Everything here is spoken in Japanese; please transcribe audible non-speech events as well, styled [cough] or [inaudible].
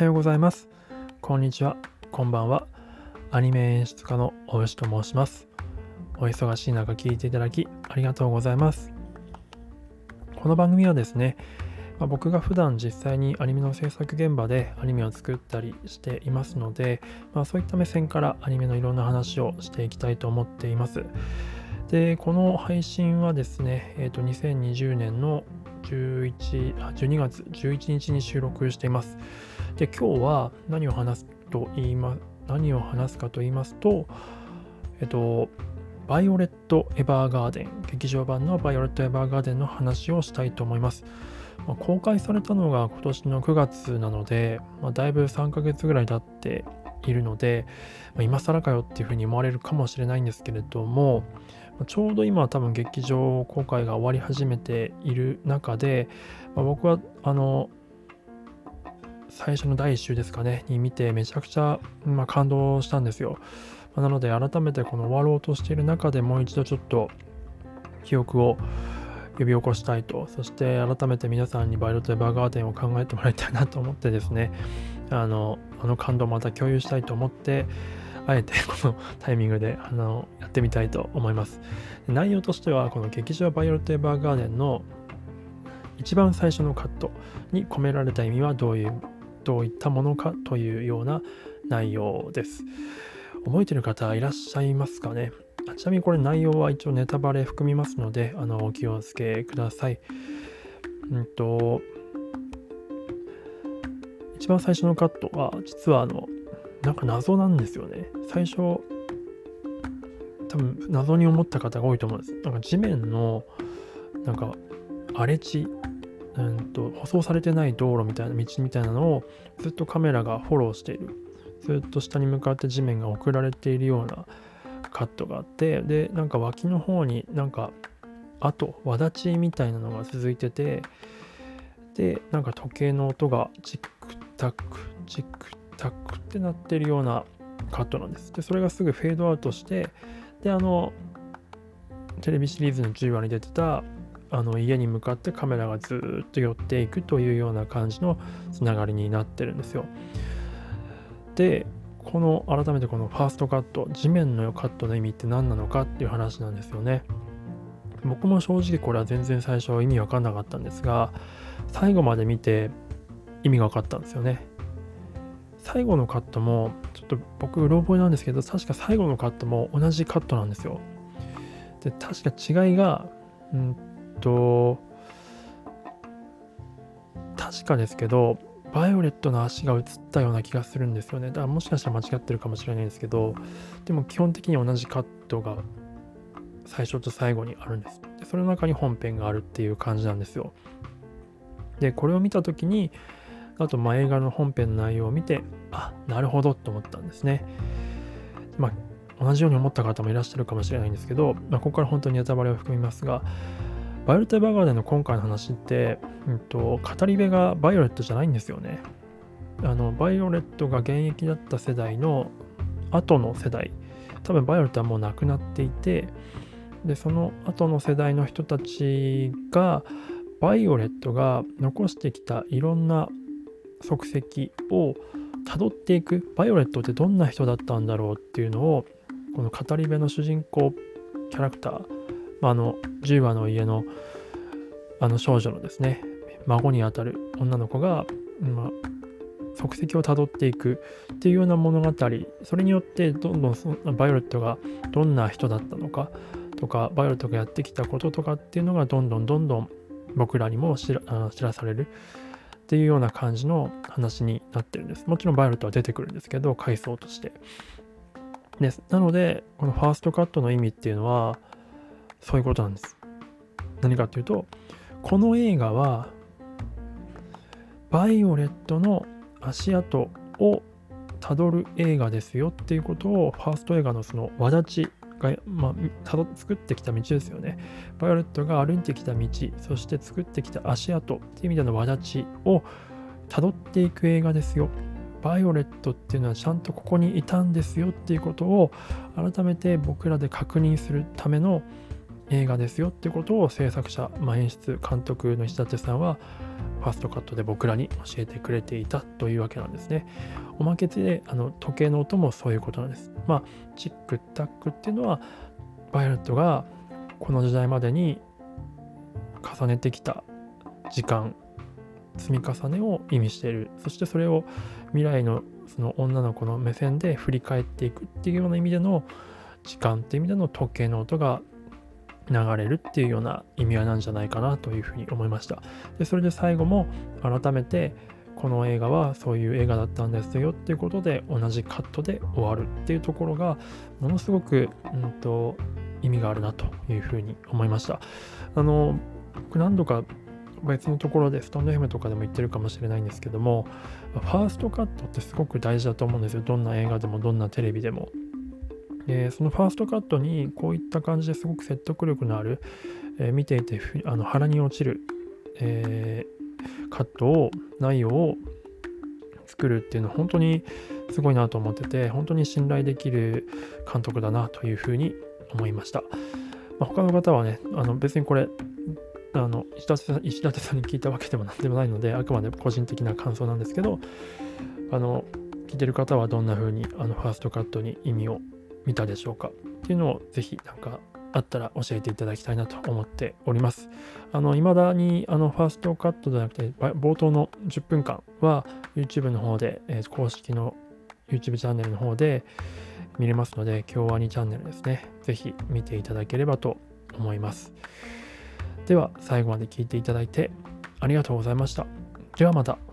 はようございます。こんにちは。こんばんは。アニメ演出家の大吉と申します。お忙しい中聞いていただきありがとうございます。この番組はですね、まあ、僕が普段実際にアニメの制作現場でアニメを作ったりしていますので、まあ、そういった目線からアニメのいろんな話をしていきたいと思っています。で、この配信はですね、えー、と2020年の11 12月11日に収録しています。で、今日は何を話すと言いま何を話すかと言いますと、えっと、バイオレット・エヴァーガーデン、劇場版のバイオレット・エヴァーガーデンの話をしたいと思います。まあ、公開されたのが今年の9月なので、まあ、だいぶ3ヶ月ぐらい経っているので、まあ、今更かよっていうふうに思われるかもしれないんですけれども、ちょうど今多分劇場公開が終わり始めている中で、ま、僕はあの最初の第1週ですかねに見てめちゃくちゃ、まあ、感動したんですよ、まあ、なので改めてこの終わろうとしている中でもう一度ちょっと記憶を呼び起こしたいと。そして改めて皆さんにバイオレット・エヴァーガーデンを考えてもらいたいなと思ってですね。あのあの感動をまた共有したいと思ってあえて [laughs] このタイミングであのやってみたいと思います。内容としては、この劇場バイオレット・エヴァーガーデンの一番最初のカットに込められた意味はどういう、どういったものかというような内容です。覚えてる方いらっしゃいますかね？ちなみにこれ内容は一応ネタバレ含みますので、あの、お気をつけください。うんと、一番最初のカットは、実はあの、なんか謎なんですよね。最初、多分謎に思った方が多いと思うんです。なんか地面の、なんか荒れ地、うんと、舗装されてない道路みたいな道みたいなのをずっとカメラがフォローしている。ずっと下に向かって地面が送られているようなカットがあって、で、なんか脇の方になんか、あと、わだちみたいなのが続いてて、で、なんか時計の音がチックタック、チックタックってなってるようなカットなんです。で、それがすぐフェードアウトして、で、あの、テレビシリーズの10話に出てたあの家に向かってカメラがずっと寄っていくというような感じのつながりになってるんですよ。で、この改めてこのファーストカット、地面のカットの意味って何なのかっていう話なんですよね。僕も正直これは全然最初意味わかんなかったんですが、最後まで見て意味が分かったんですよね。最後のカットも、ちょっと僕、うろ覚えなんですけど、確か最後のカットも同じカットなんですよ。で、確か違いが、うんと、確かですけど、バイオレットの足が映ったような気がするんですよね。だからもしかしたら間違ってるかもしれないんですけど、でも基本的に同じカットが最初と最後にあるんです。でその中に本編があるっていう感じなんですよ。で、これを見た時に、あと、まあ、映画の本編の内容を見て、あ、なるほどって思ったんですね。まあ、同じように思った方もいらっしゃるかもしれないんですけど、まあ、ここから本当にネタバレを含みますが、バイオレット・エヴァーガーデンの今回の話って、うんと、語り部がバイオレットじゃないんですよね。あの、バイオレットが現役だった世代の後の世代、多分バイオレットはもう亡くなっていて、で、その後の世代の人たちが、バイオレットが残してきたいろんな足跡をたどっていくバイオレットってどんな人だったんだろうっていうのをこの語り部の主人公キャラクター、あ、あの10話の家のあの少女のですね孫にあたる女の子が、まあ、足跡をたどっていくっていうような物語それによってどんどんそバイオレットがどんな人だったのかとかバイオレットがやってきたこととかっていうのがどんどんどんどん僕らにも知らされるっていうような感じの話になってるんです。もちろんバイオレットは出てくるんですけど、階層として。です。なので、このファーストカットの意味っていうのは、そういうことなんです。何かっていうと、この映画は、バイオレットの足跡をたどる映画ですよっていうことを、ファースト映画のそのわだちが、まあ、作ってきた道ですよね。バイオレットが歩いてきた道、そして作ってきた足跡っていう意味での轍をたどっていく映画ですよ。バイオレットっていうのはちゃんとここにいたんですよっていうことを改めて僕らで確認するための映画ですよってことを制作者、まあ、演出監督の石立さんはファーストカットで僕らに教えてくれていたというわけなんですね。おまけであの時計の音もそういうことなんです。まあチックタックっていうのはバイオレットがこの時代までに重ねてきた時間積み重ねを意味しているそしてそれを未来のその女の子の目線で振り返っていくっていうような意味での時間っていう意味での時計の音が流れるっていうような意味合いなんじゃないかなというふうに思いました。でそれで最後も改めてこの映画はそういう映画だったんですよっていうことで同じカットで終わるっていうところがものすごく、うんと、意味があるなというふうに思いました。あの僕何度か別のところでスタンド FM とかでも言ってるかもしれないんですけどもファーストカットってすごく大事だと思うんですよ。どんな映画でもどんなテレビでも。でそのファーストカットにこういった感じですごく説得力のある、えー、見ていてあの腹に落ちる、えー、カットを内容を作るっていうのは本当にすごいなと思ってて本当に信頼できる監督だなというふうに思いました、まあ、他の方はねあの別にこれあの石立さん石立さんに聞いたわけでも何でもないのであくまで個人的な感想なんですけどあの聞いてる方はどんな風にあのファーストカットに意味を見たでしょうか？っていうのをぜひなんかあったら教えていただきたいなと思っております。あの、未だにあのファーストカットじゃなくて、冒頭の10分間は YouTube の方で、えー、公式の YouTube チャンネルの方で見れますので、今日は2チャンネルですね。ぜひ見ていただければと思います。では、最後まで聞いていただいてありがとうございました。ではまた。